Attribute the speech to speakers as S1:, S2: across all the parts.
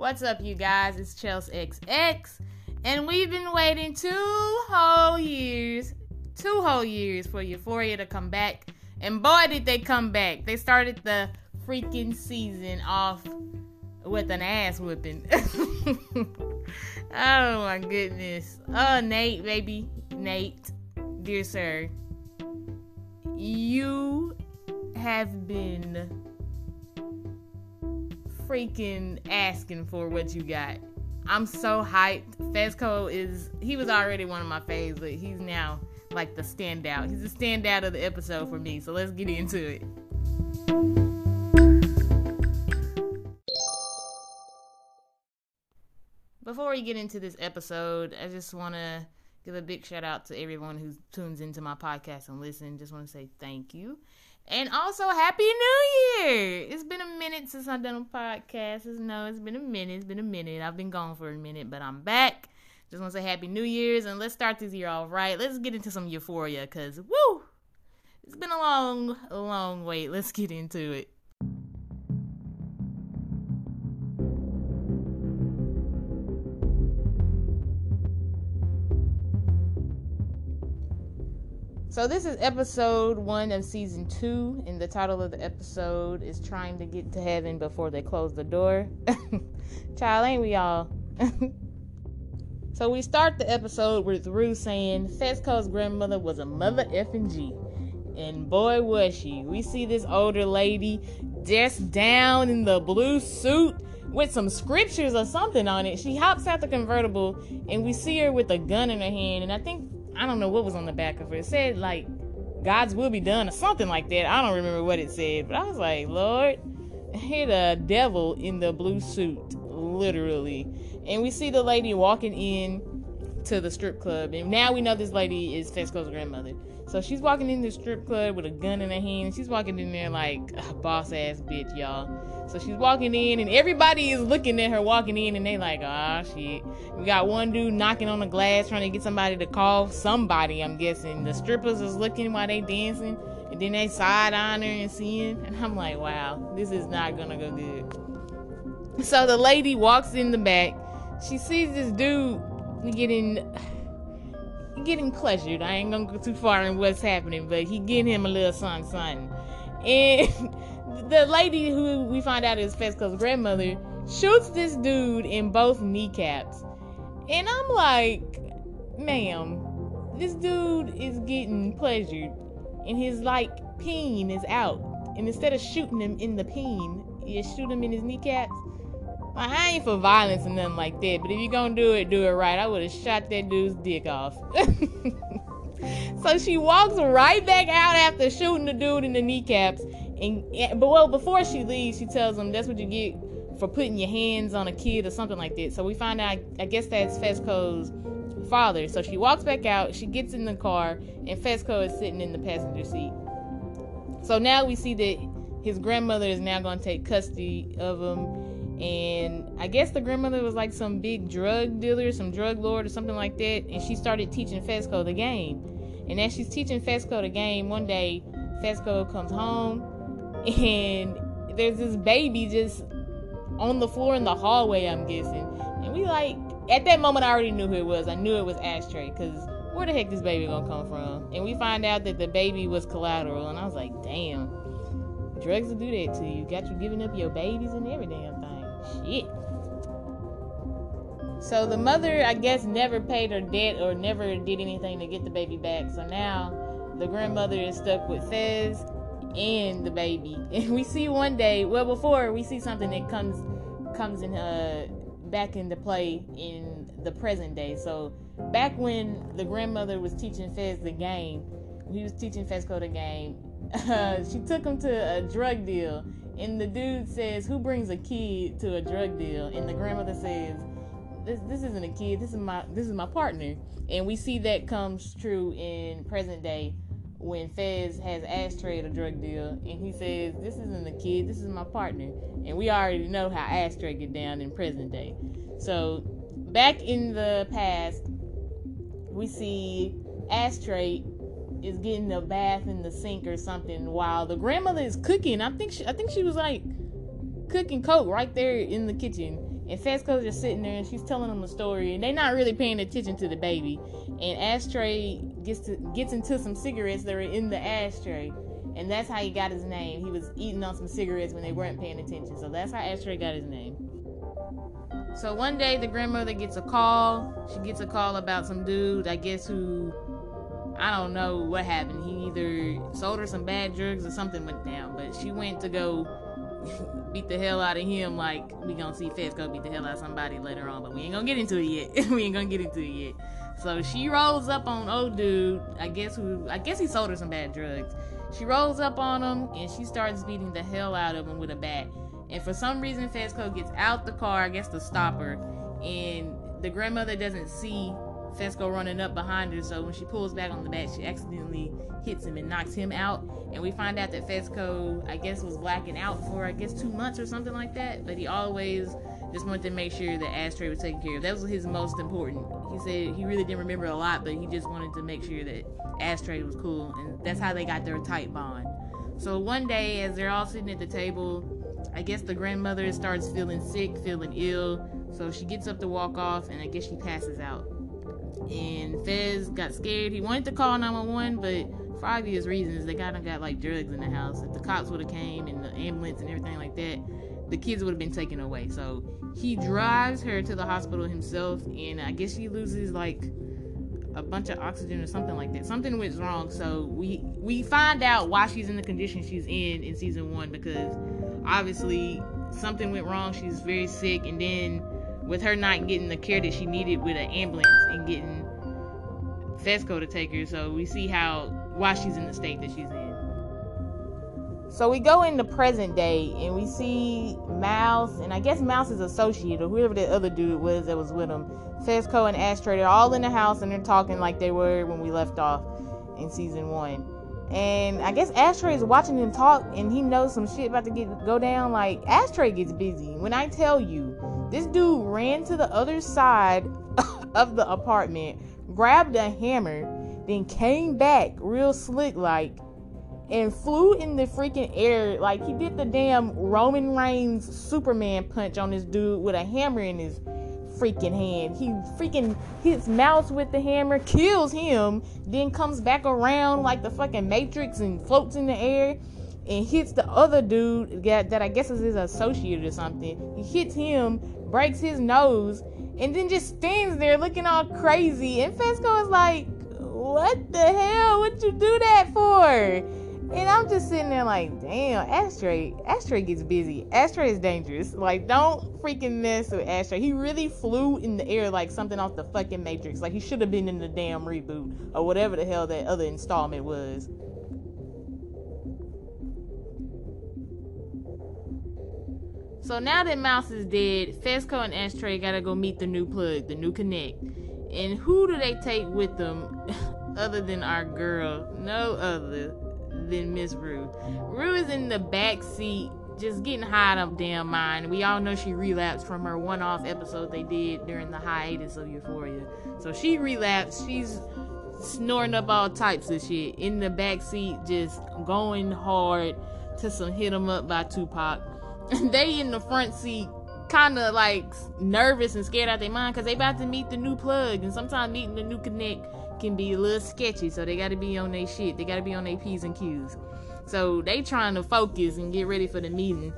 S1: What's up, you guys? It's Chelsea XX, and we've been waiting two whole years, two whole years for Euphoria to come back. And boy, did they come back! They started the freaking season off with an ass whipping. oh my goodness. Oh, Nate, baby. Nate, dear sir, you have been freaking asking for what you got. I'm so hyped. Fezco is he was already one of my faves, but he's now like the standout. He's the standout of the episode for me. So let's get into it. Before we get into this episode, I just want to give a big shout out to everyone who tunes into my podcast and listen. Just want to say thank you. And also, Happy New Year! It's been a minute since I've done a podcast. No, it's been a minute. It's been a minute. I've been gone for a minute, but I'm back. Just want to say Happy New Year's and let's start this year all right. Let's get into some euphoria because, woo! It's been a long, long wait. Let's get into it. So this is episode one of season two, and the title of the episode is "Trying to Get to Heaven Before They Close the Door." Child, ain't we all? so we start the episode with Rue saying Fezco's grandmother was a mother effing G, and boy was she. We see this older lady dressed down in the blue suit with some scriptures or something on it. She hops out the convertible, and we see her with a gun in her hand, and I think I don't know what was on the back of it. It said like God's will be done or something like that. I don't remember what it said, but I was like, Lord, hit a devil in the blue suit, literally. And we see the lady walking in to the strip club, and now we know this lady is Fezco's grandmother. So she's walking in the strip club with a gun in her hand. She's walking in there like a boss ass bitch, y'all. So she's walking in, and everybody is looking at her walking in, and they like, ah, oh, shit. We got one dude knocking on the glass trying to get somebody to call somebody. I'm guessing the strippers is looking while they dancing, and then they side on her and seeing, and I'm like, wow, this is not gonna go good. So the lady walks in the back. She sees this dude getting getting pleasured. I ain't gonna go too far in what's happening, but he getting him a little something, something. And the lady who we find out is Fezco's grandmother shoots this dude in both kneecaps. And I'm like, ma'am, this dude is getting pleasured. And his like peen is out. And instead of shooting him in the peen, you shoot him in his kneecaps. I ain't for violence or nothing like that, but if you're gonna do it, do it right. I would have shot that dude's dick off. so she walks right back out after shooting the dude in the kneecaps and but well, before she leaves, she tells him that's what you get for putting your hands on a kid or something like that. So we find out, I guess that's Fezco's father. So she walks back out, she gets in the car, and Fezco is sitting in the passenger seat. So now we see that his grandmother is now going to take custody of him. And I guess the grandmother was like some big drug dealer, some drug lord or something like that. And she started teaching Fezco the game. And as she's teaching Fezco the game, one day Fezco comes home and there's this baby just on the floor in the hallway, I'm guessing. And we like, at that moment, I already knew who it was. I knew it was Ashtray, because where the heck this baby gonna come from? And we find out that the baby was collateral, and I was like, damn, drugs will do that to you. Got you giving up your babies and every damn thing. Shit. So the mother, I guess, never paid her debt or never did anything to get the baby back. So now the grandmother is stuck with Fez and the baby. And we see one day, well before we see something that comes comes in uh back into play in the present day. So back when the grandmother was teaching Fez the game, he was teaching Fezco the game. Uh, she took him to a drug deal, and the dude says, "Who brings a kid to a drug deal?" And the grandmother says, "This this isn't a kid. This is my this is my partner." And we see that comes true in present day when Fez has Ashtray at a drug deal and he says, This isn't a kid, this is my partner. And we already know how Ashtray get down in present day. So back in the past, we see Ashtray is getting a bath in the sink or something while the grandmother is cooking. I think she I think she was like cooking coke right there in the kitchen. And Fezco's just sitting there and she's telling them a story and they're not really paying attention to the baby. And Ashtray gets to gets into some cigarettes that are in the ashtray. And that's how he got his name. He was eating on some cigarettes when they weren't paying attention. So that's how Ashtray got his name. So one day the grandmother gets a call. She gets a call about some dude, I guess who I don't know what happened. He either sold her some bad drugs or something went down. But she went to go beat the hell out of him like we gonna see Fezco beat the hell out of somebody later on, but we ain't gonna get into it yet. we ain't gonna get into it yet. So she rolls up on old dude, I guess who I guess he sold her some bad drugs. She rolls up on him and she starts beating the hell out of him with a bat. And for some reason Fezco gets out the car, I guess to stop her, and the grandmother doesn't see Fezco running up behind her, so when she pulls back on the bat, she accidentally hits him and knocks him out. And we find out that Fezco, I guess, was blacking out for I guess two months or something like that. But he always just wanted to make sure that Ashtray was taken care of. That was his most important. He said he really didn't remember a lot, but he just wanted to make sure that Ashtray was cool, and that's how they got their tight bond. So one day, as they're all sitting at the table, I guess the grandmother starts feeling sick, feeling ill. So she gets up to walk off, and I guess she passes out and Fez got scared. He wanted to call 911, but for obvious reasons, they kind of got like drugs in the house. If the cops would have came and the ambulance and everything like that, the kids would have been taken away. So he drives her to the hospital himself, and I guess she loses like a bunch of oxygen or something like that. Something went wrong. So we we find out why she's in the condition she's in in season one because obviously something went wrong. She's very sick, and then with her not getting the care that she needed with an ambulance and getting Fezco to take her. So we see how why she's in the state that she's in. So we go in the present day and we see Mouse and I guess Mouse's associate or whoever the other dude was that was with him. Fezco and Ashtray, they're all in the house and they're talking like they were when we left off in season one. And I guess Ashtray is watching them talk and he knows some shit about to get go down. Like Ashtray gets busy. When I tell you this dude ran to the other side of the apartment, grabbed a hammer, then came back real slick like and flew in the freaking air like he did the damn Roman Reigns Superman punch on this dude with a hammer in his freaking hand. He freaking hits Mouse with the hammer, kills him, then comes back around like the fucking Matrix and floats in the air and hits the other dude that I guess is his associate or something. He hits him, breaks his nose, and then just stands there looking all crazy. And Fezco is like, What the hell? What'd you do that for? And I'm just sitting there like, damn, Ashtray, Ashtray gets busy. Ashtray is dangerous. Like, don't freaking mess with Ashtray. He really flew in the air like something off the fucking Matrix. Like he should have been in the damn reboot or whatever the hell that other installment was. So now that Mouse is dead, Fezco and Ashtray gotta go meet the new plug, the new connect. And who do they take with them other than our girl? No other than Miss Rue. Rue is in the back seat, just getting high up damn mind. We all know she relapsed from her one-off episode they did during the hiatus of Euphoria. So she relapsed. She's snorting up all types of shit in the back seat, just going hard to some "Hit 'Em Up" by Tupac. they in the front seat kind of like nervous and scared out their mind because they about to meet the new plug. And sometimes meeting the new connect can be a little sketchy so they got to be on their shit. They got to be on their p's and q's. So they trying to focus and get ready for the meeting.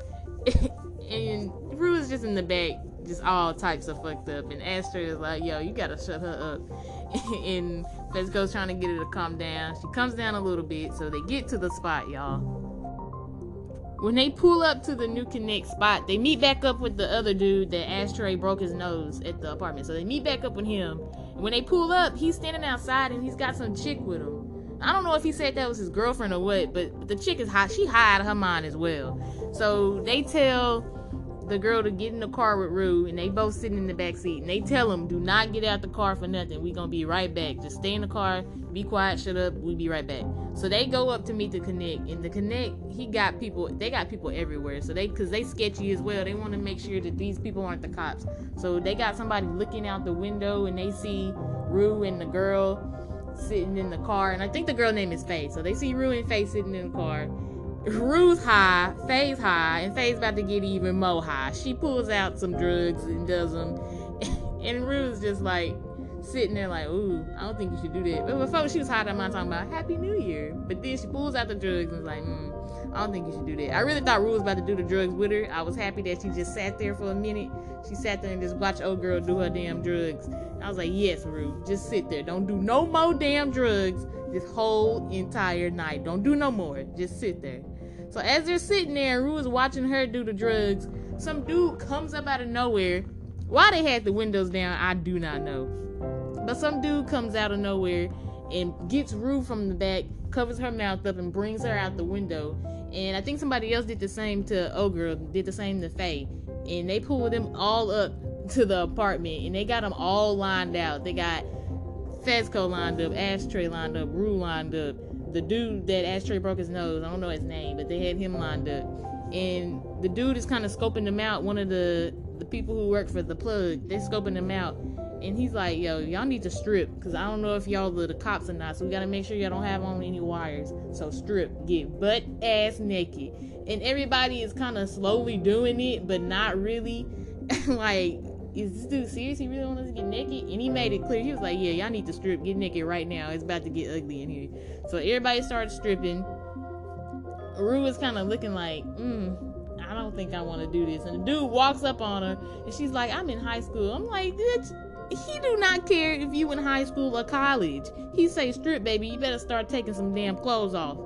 S1: And Rue is just in the back just all types of fucked up. And Ashtray is like yo you gotta shut her up. And Fezco's trying to get her to calm down. She comes down a little bit so they get to the spot y'all when they pull up to the new connect spot, they meet back up with the other dude that Ashtray broke his nose at the apartment. So they meet back up with him. And when they pull up, he's standing outside and he's got some chick with him. I don't know if he said that was his girlfriend or what, but the chick is hot. She high out of her mind as well. So they tell the girl to get in the car with Rue, and they both sitting in the back seat. And they tell him, "Do not get out the car for nothing. We gonna be right back. Just stay in the car, be quiet, shut up. We be right back." So they go up to meet the connect, and the connect he got people. They got people everywhere. So they, cause they sketchy as well. They want to make sure that these people aren't the cops. So they got somebody looking out the window, and they see Rue and the girl sitting in the car, and I think the girl name is Faye. So they see Rue and Faye sitting in the car Rue's high, Faye's high, and Faye's about to get even more high. She pulls out some drugs and does them, and Rue's just like sitting there like, ooh, I don't think you should do that. But before she was high, that mind talking about Happy New Year. But then she pulls out the drugs and is like, mm, I don't think you should do that. I really thought Rue was about to do the drugs with her. I was happy that she just sat there for a minute. She sat there and just watched old girl do her damn drugs. I was like, yes, Rue, just sit there. Don't do no more damn drugs this whole entire night. Don't do no more. Just sit there. So as they're sitting there, Rue is watching her do the drugs. Some dude comes up out of nowhere. Why they had the windows down, I do not know. But some dude comes out of nowhere and gets Rue from the back, covers her mouth up, and brings her out the window. And I think somebody else did the same to Girl, did the same to Faye. And they pulled them all up to the apartment and they got them all lined out. They got Fezco lined up, Ashtray lined up, Rue lined up. The dude that Ashtray broke his nose, I don't know his name, but they had him lined up. And the dude is kind of scoping them out. One of the the people who work for the plug, they're scoping them out and he's like, yo, y'all need to strip because I don't know if y'all are the cops or not. So we got to make sure y'all don't have on any wires. So strip, get butt ass naked. And everybody is kind of slowly doing it, but not really. like, is this dude serious? He really wants to get naked? And he made it clear. He was like, yeah, y'all need to strip, get naked right now. It's about to get ugly in here. So everybody started stripping. Rue is kind of looking like, hmm. I don't think I want to do this. And the dude walks up on her, and she's like, I'm in high school. I'm like, bitch, he do not care if you in high school or college. He say, strip, baby, you better start taking some damn clothes off.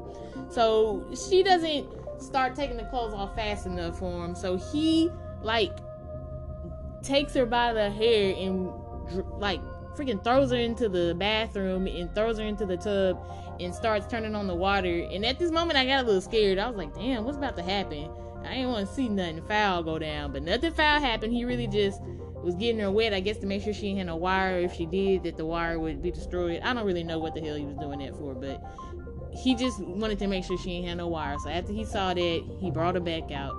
S1: So she doesn't start taking the clothes off fast enough for him. So he like takes her by the hair and like freaking throws her into the bathroom and throws her into the tub and starts turning on the water. And at this moment, I got a little scared. I was like, damn, what's about to happen? I didn't want to see nothing foul go down, but nothing foul happened. He really just was getting her wet, I guess to make sure she had a wire. If she did, that the wire would be destroyed. I don't really know what the hell he was doing that for, but he just wanted to make sure she ain't had no wire. So after he saw that, he brought her back out,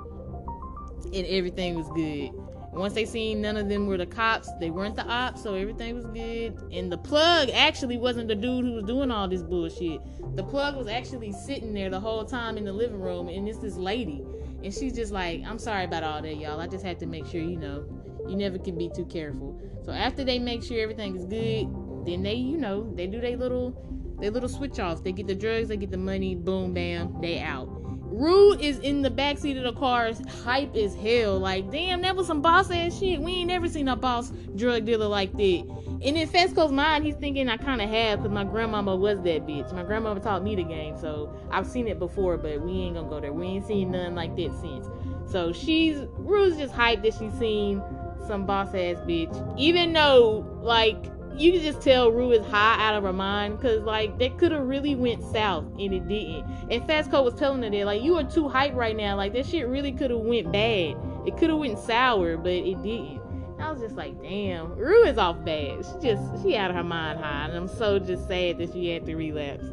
S1: and everything was good. Once they seen none of them were the cops, they weren't the ops, so everything was good. And the plug actually wasn't the dude who was doing all this bullshit. The plug was actually sitting there the whole time in the living room, and it's this lady. And she's just like, I'm sorry about all that, y'all. I just had to make sure, you know, you never can be too careful. So after they make sure everything is good, then they, you know, they do their little their little switch off. They get the drugs, they get the money, boom, bam, they out. Rue is in the backseat of the car, hype as hell. Like, damn, that was some boss ass shit. We ain't never seen a boss drug dealer like that. And in Fezco's mind, he's thinking I kind of have because my grandmama was that bitch. My grandmama taught me the game, so I've seen it before, but we ain't gonna go there. We ain't seen nothing like that since. So she's Rue's just hyped that she's seen some boss ass bitch. Even though, like, you can just tell Rue is high out of her mind because, like, that could have really went south and it didn't. And Fezco was telling her that, like, you are too hyped right now. Like, that shit really could have went bad. It could have went sour, but it didn't. I was just like, damn, Rue is off bad. She just, she out of her mind high. And I'm so just sad that she had to relapse.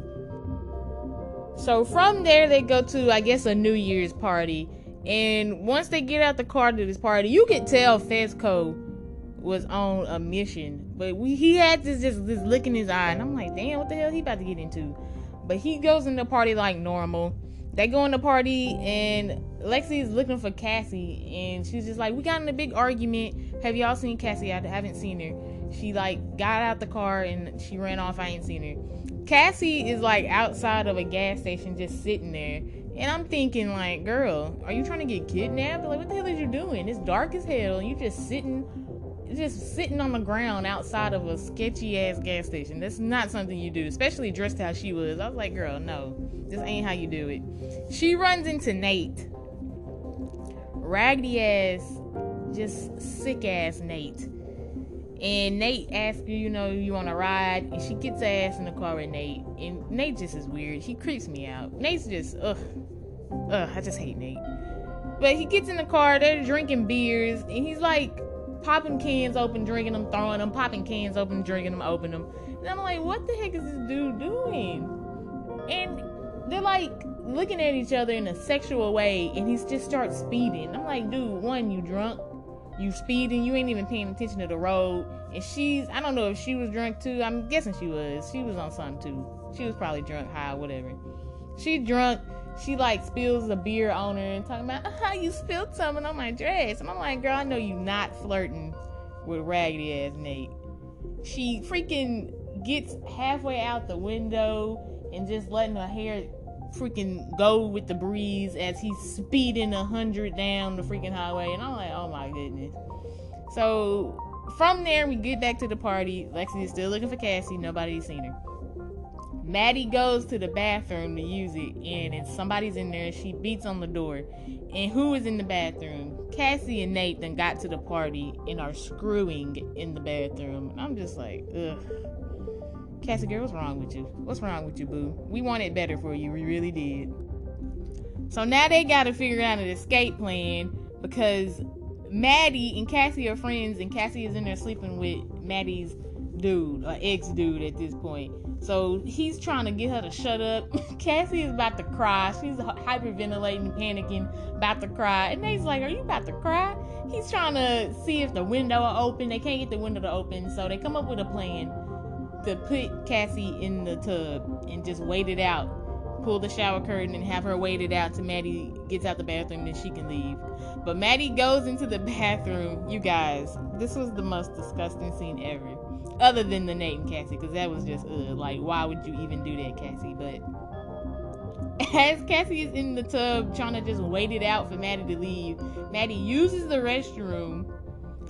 S1: So from there, they go to, I guess, a New Year's party and once they get out the car to this party, you can tell Fezco was on a mission. But we, he had this just this look in his eye, and I'm like, damn, what the hell he about to get into? But he goes in the party like normal. They go in the party, and Lexi is looking for Cassie, and she's just like, we got in a big argument. Have y'all seen Cassie? I haven't seen her. She like got out the car and she ran off. I ain't seen her. Cassie is like outside of a gas station, just sitting there and I'm thinking, like, girl, are you trying to get kidnapped? Like, what the hell is you doing? It's dark as hell, you just sitting, just sitting on the ground outside of a sketchy ass gas station. That's not something you do, especially dressed how she was. I was like, girl, no, this ain't how you do it. She runs into Nate, raggedy ass, just sick ass Nate. And Nate asks you, you know, you want to ride, and she gets her ass in the car with Nate. And Nate just is weird. He creeps me out. Nate's just, ugh, ugh, I just hate Nate. But he gets in the car, they're drinking beers, and he's like popping cans open, drinking them, throwing them, popping cans open, drinking them, opening them. And I'm like, what the heck is this dude doing? And they're like looking at each other in a sexual way, and he just starts speeding. I'm like, dude, one, you drunk you speeding, you ain't even paying attention to the road. And she's, I don't know if she was drunk too. I'm guessing she was. She was on something too. She was probably drunk, high, whatever. She drunk. She like spills a beer on her and talking about how you spilled something on my dress. And I'm like, girl, I know you not flirting with raggedy ass Nate. She freaking gets halfway out the window and just letting her hair freaking go with the breeze as he's speeding a hundred down the freaking highway. And I'm like, oh my goodness. So from there, we get back to the party. Lexi is still looking for Cassie. Nobody's seen her. Maddie goes to the bathroom to use it, and somebody's in there. And she beats on the door. And who is in the bathroom? Cassie and Nate then got to the party and are screwing in the bathroom. And I'm just like, ugh. Cassie, girl, what's wrong with you? What's wrong with you, boo? We wanted better for you. We really did. So now they got to figure out an escape plan because Maddie and Cassie are friends, and Cassie is in there sleeping with Maddie's dude, uh, or ex dude at this point. So he's trying to get her to shut up. Cassie is about to cry. She's hyperventilating, panicking, about to cry. And Nate's like, Are you about to cry? He's trying to see if the window will open. They can't get the window to open. So they come up with a plan to put Cassie in the tub and just wait it out. Pull the shower curtain and have her wait it out till Maddie gets out the bathroom then she can leave. But Maddie goes into the bathroom. You guys, this was the most disgusting scene ever other than the and Cassie, because that was just uh, like, why would you even do that, Cassie? But as Cassie is in the tub trying to just wait it out for Maddie to leave, Maddie uses the restroom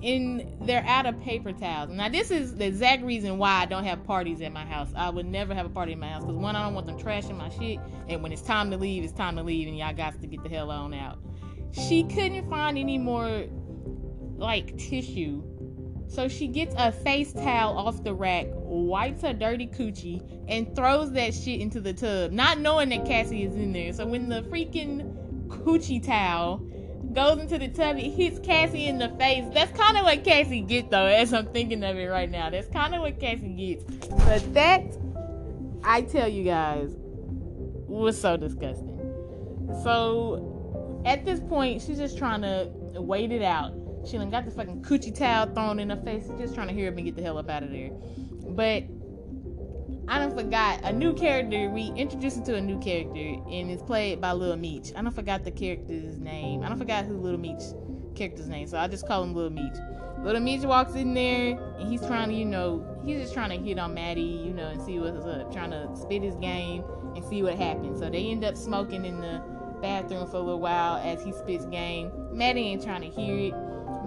S1: and they're out of paper towels. Now, this is the exact reason why I don't have parties at my house. I would never have a party in my house because one, I don't want them trashing my shit, and when it's time to leave, it's time to leave, and y'all got to get the hell on out. She couldn't find any more like tissue so she gets a face towel off the rack, wipes her dirty coochie, and throws that shit into the tub, not knowing that Cassie is in there. So when the freaking coochie towel goes into the tub, it hits Cassie in the face. That's kind of what Cassie gets, though, as I'm thinking of it right now. That's kind of what Cassie gets. But that, I tell you guys, was so disgusting. So at this point, she's just trying to wait it out she done got the fucking coochie towel thrown in her face, just trying to hear me get the hell up out of there. But I don't forgot a new character. We introduced to a new character, and it's played by Lil Meech. I don't forgot the character's name. I don't forgot who Lil Meech character's name, so I just call him Lil Meech. Little Meech walks in there, and he's trying to, you know, he's just trying to hit on Maddie, you know, and see what's up, trying to spit his game and see what happens. So they end up smoking in the bathroom for a little while as he spits game. Maddie ain't trying to hear it.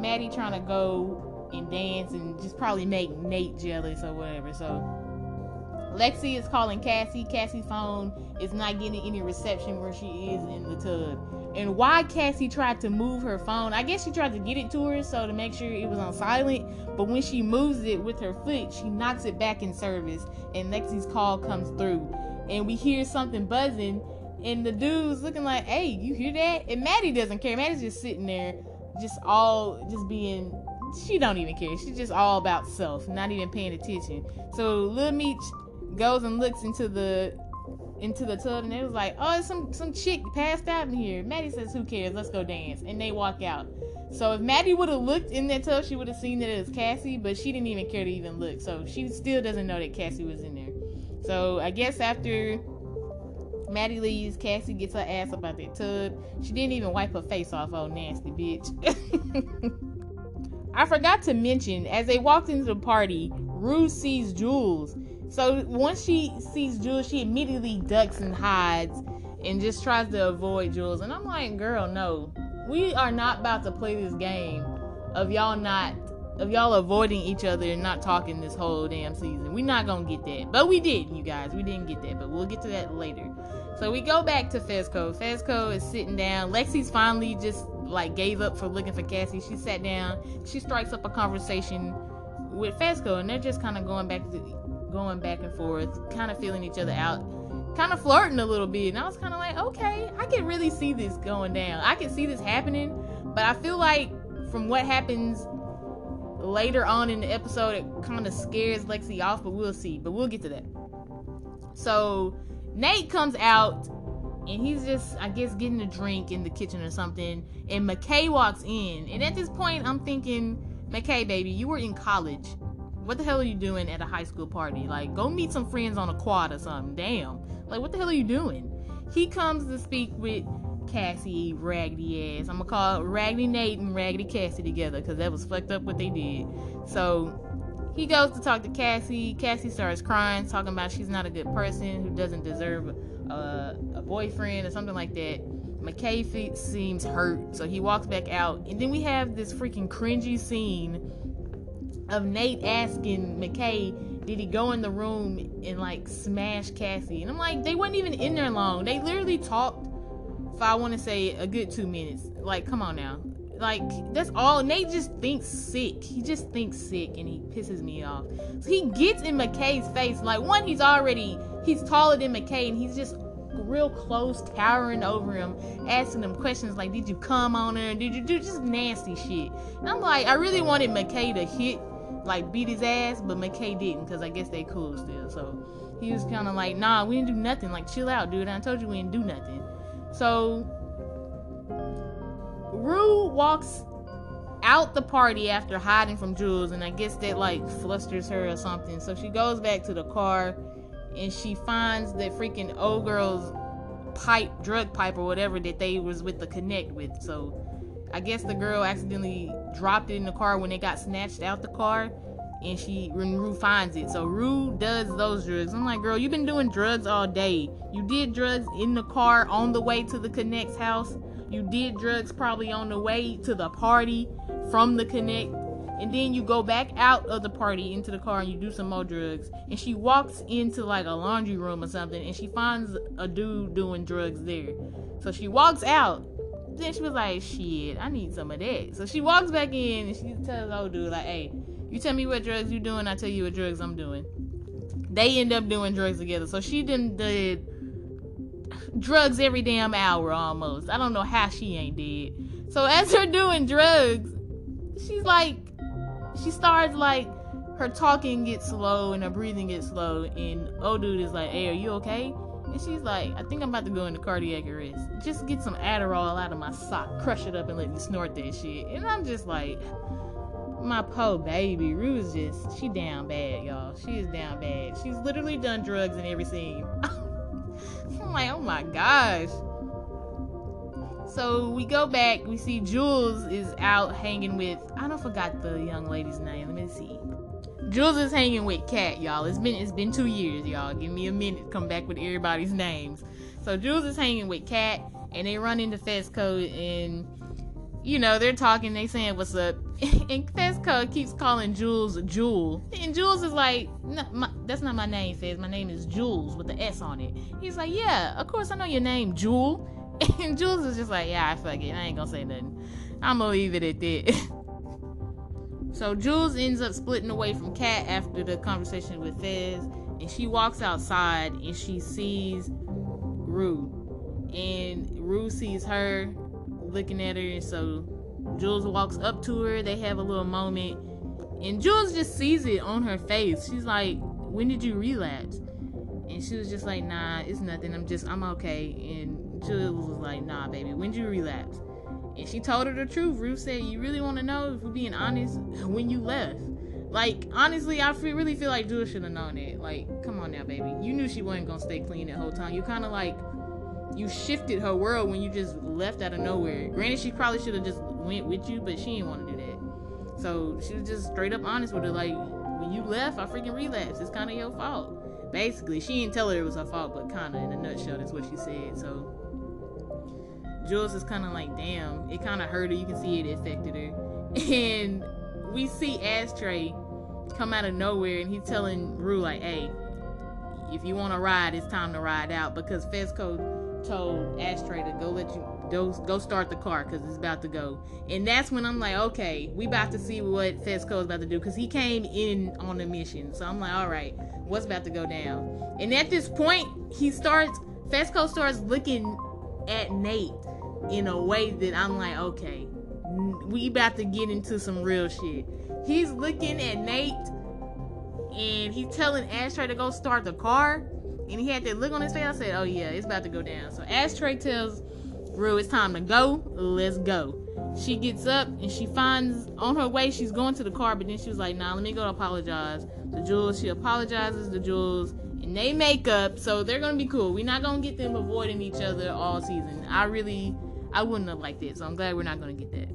S1: Maddie trying to go and dance and just probably make Nate jealous or whatever. So Lexi is calling Cassie. Cassie's phone is not getting any reception where she is in the tub. And why Cassie tried to move her phone, I guess she tried to get it to her so to make sure it was on silent. But when she moves it with her foot, she knocks it back in service, and Lexi's call comes through. And we hear something buzzing, and the dude's looking like, "Hey, you hear that?" And Maddie doesn't care. Maddie's just sitting there just all just being she don't even care. She's just all about self, not even paying attention. So Lil Meech goes and looks into the into the tub and it was like, oh, some some chick passed out in here. Maddie says, who cares? Let's go dance. And they walk out. So if Maddie would have looked in that tub, she would have seen that it was Cassie, but she didn't even care to even look. So she still doesn't know that Cassie was in there. So I guess after Maddie leaves. Cassie gets her ass up out that tub. She didn't even wipe her face off. Oh, nasty bitch. I forgot to mention, as they walked into the party, Rue sees Jules. So once she sees Jules, she immediately ducks and hides and just tries to avoid Jules. And I'm like, girl, no. We are not about to play this game of y'all not of y'all avoiding each other and not talking this whole damn season. We're not gonna get that. But we did, you guys. We didn't get that, but we'll get to that later. So we go back to Fezco. Fezco is sitting down. Lexi's finally just like gave up for looking for Cassie. She sat down. She strikes up a conversation with Fezco, and they're just kind of going back to going back and forth, kind of feeling each other out, kind of flirting a little bit. And I was kind of like, okay, I can really see this going down. I can see this happening, but I feel like from what happens later on in the episode, it kind of scares Lexi off, but we'll see. But we'll get to that. So Nate comes out and he's just, I guess, getting a drink in the kitchen or something. And McKay walks in. And at this point, I'm thinking, McKay, baby, you were in college. What the hell are you doing at a high school party? Like, go meet some friends on a quad or something. Damn. Like, what the hell are you doing? he comes to speak with Cassie raggedy ass. I'm gonna call Raggedy Nate and Raggedy Cassie together because that was fucked up what they did. So he goes to talk to Cassie. Cassie starts crying, talking about she's not a good person who doesn't deserve a, a boyfriend or something like that. McKay seems hurt, so he walks back out. And then we have this freaking cringy scene of Nate asking McKay, did he go in the room and like smash Cassie? And I'm like, they weren't even in there long. They literally talked for I want to say a good two minutes. Like, come on now. Like, that's all. Nate just thinks sick. He just thinks sick and he pisses me off. So he gets in McKay's face. Like, one, he's already, he's taller than McKay and he's just real close, towering over him, asking him questions like, Did you come on her? Did you do just nasty shit? And I'm like, I really wanted McKay to hit, like, beat his ass, but McKay didn't because I guess they cool still. So he was kind of like, Nah, we didn't do nothing. Like, chill out, dude. I told you we didn't do nothing. So Rue walks out the party after hiding from Jules, and I guess that like flusters her or something. So she goes back to the car and she finds that freaking old girl's pipe, drug pipe or whatever that they was with the connect with. So I guess the girl accidentally dropped it in the car when they got snatched out the car and she when Rue finds it. So Rue does those drugs. I'm like, girl, you've been doing drugs all day. You did drugs in the car on the way to the Connect's house. You did drugs probably on the way to the party from the Connect. And then you go back out of the party into the car and you do some more drugs. And she walks into like a laundry room or something and she finds a dude doing drugs there. So she walks out. Then she was like, shit, I need some of that. So she walks back in and she tells the old dude, like, hey, you tell me what drugs you doing, I tell you what drugs I'm doing. They end up doing drugs together. So she done did drugs every damn hour almost. I don't know how she ain't dead. So as her doing drugs, she's like, she starts like her talking gets slow and her breathing gets slow. And old dude is like, hey, are you okay? And she's like, I think I'm about to go into cardiac arrest. Just get some Adderall out of my sock, crush it up, and let me snort that shit. And I'm just like, my poor baby. Rue is just, she down bad, y'all. She is down bad. She's literally done drugs in every scene. I'm like, oh my gosh. So we go back, we see Jules is out hanging with, I don't forgot the young lady's name. Let me see. Jules is hanging with Kat, y'all. It's been it's been two years, y'all. Give me a minute come back with everybody's names. So Jules is hanging with Kat, and they run into Fezco and you know, they're talking, they saying what's up. and Fezco keeps calling Jules Jewel. And Jules is like, no, my, that's not my name, Fez. My name is Jules with the S on it. He's like, yeah, of course I know your name, Jewel. And Jules is just like, yeah, I fuck it. I ain't gonna say nothing. I'm gonna leave it at that. so Jules ends up splitting away from Kat after the conversation with Fez. And she walks outside and she sees Rue. And Rue sees her looking at her. So Jules walks up to her. They have a little moment. And Jules just sees it on her face. She's like, When did you relapse? And she was just like, Nah, it's nothing. I'm just, I'm okay. And Jules was like, Nah, baby, when did you relapse? And she told her the truth. Ruth said, You really want to know, if we're being honest, when you left. Like, honestly, I really feel like Jules should have known it. Like, come on now, baby. You knew she wasn't going to stay clean that whole time. You kind of like you shifted her world when you just left out of nowhere. Granted, she probably should have just went with you, but she didn't want to do that. So she was just straight up honest with her, like, when you left, I freaking relapsed. It's kind of your fault. Basically, she didn't tell her it was her fault, but kind of in a nutshell, that's what she said. So Jules is kind of like, damn, it kind of hurt her. You can see it affected her. And we see Ashtray come out of nowhere, and he's telling Rue like, hey, if you want to ride, it's time to ride out because Fezco told Ashtray to go let you go go start the car because it's about to go. And that's when I'm like, okay, we about to see what Fezco is about to do because he came in on a mission. So I'm like, all right, what's about to go down? And at this point, he starts Fezco starts looking at Nate in a way that I'm like, okay, we about to get into some real shit. He's looking at Nate and he's telling Ashtray to go start the car and he had that look on his face. I said, "Oh yeah, it's about to go down." So Ashtray tells Rue it's time to go. Let's go. She gets up and she finds on her way she's going to the car, but then she was like, "Nah, let me go apologize to Jules." She apologizes to Jules, and they make up, so they're gonna be cool. We're not gonna get them avoiding each other all season. I really, I wouldn't have liked it, so I'm glad we're not gonna get that.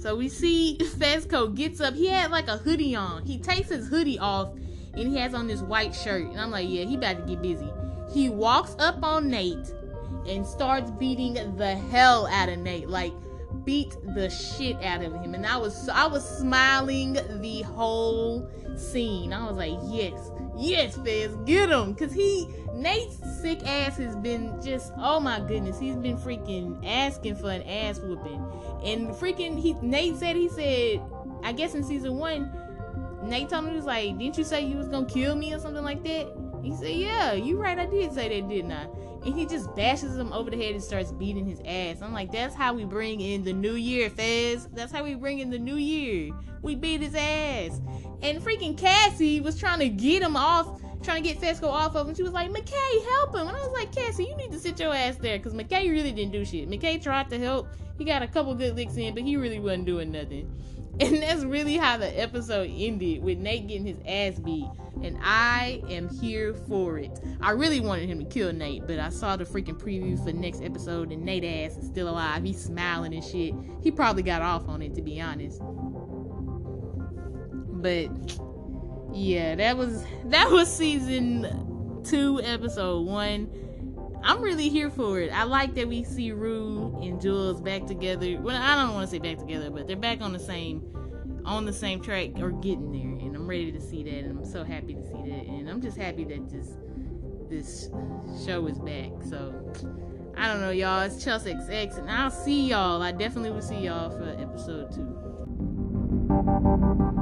S1: So we see Fezco gets up. He had like a hoodie on. He takes his hoodie off and he has on this white shirt. And I'm like, yeah, he about to get busy. He walks up on Nate and starts beating the hell out of Nate. Like beat the shit out of him. And I was I was smiling the whole scene. I was like, yes, yes, Fez, get him. Cause he Nate's sick ass has been just oh my goodness, he's been freaking asking for an ass whooping. And freaking he Nate said he said, I guess in season one, Nate told me he was like, Didn't you say you was gonna kill me or something like that? He said, Yeah, you right, I did say that, didn't I? And he just bashes him over the head and starts beating his ass. I'm like, that's how we bring in the new year, Fez. That's how we bring in the new year. We beat his ass. And freaking Cassie was trying to get him off, trying to get Fezco off of him. She was like, McKay, help him. And I was like, Cassie, you need to sit your ass there. Because McKay really didn't do shit. McKay tried to help. He got a couple good licks in, but he really wasn't doing nothing. And that's really how the episode ended with Nate getting his ass beat. And I am here for it. I really wanted him to kill Nate, but I saw the freaking preview for next episode and Nate ass is still alive. He's smiling and shit. He probably got off on it to be honest. But yeah, that was that was season two, episode one. I'm really here for it. I like that we see Rue and Jules back together. Well, I don't want to say back together, but they're back on the same on the same track or getting there, and I'm ready to see that. And I'm so happy to see that, and I'm just happy that this this show is back. So I don't know, y'all. It's Chelsea XX, and I'll see y'all. I definitely will see y'all for episode two.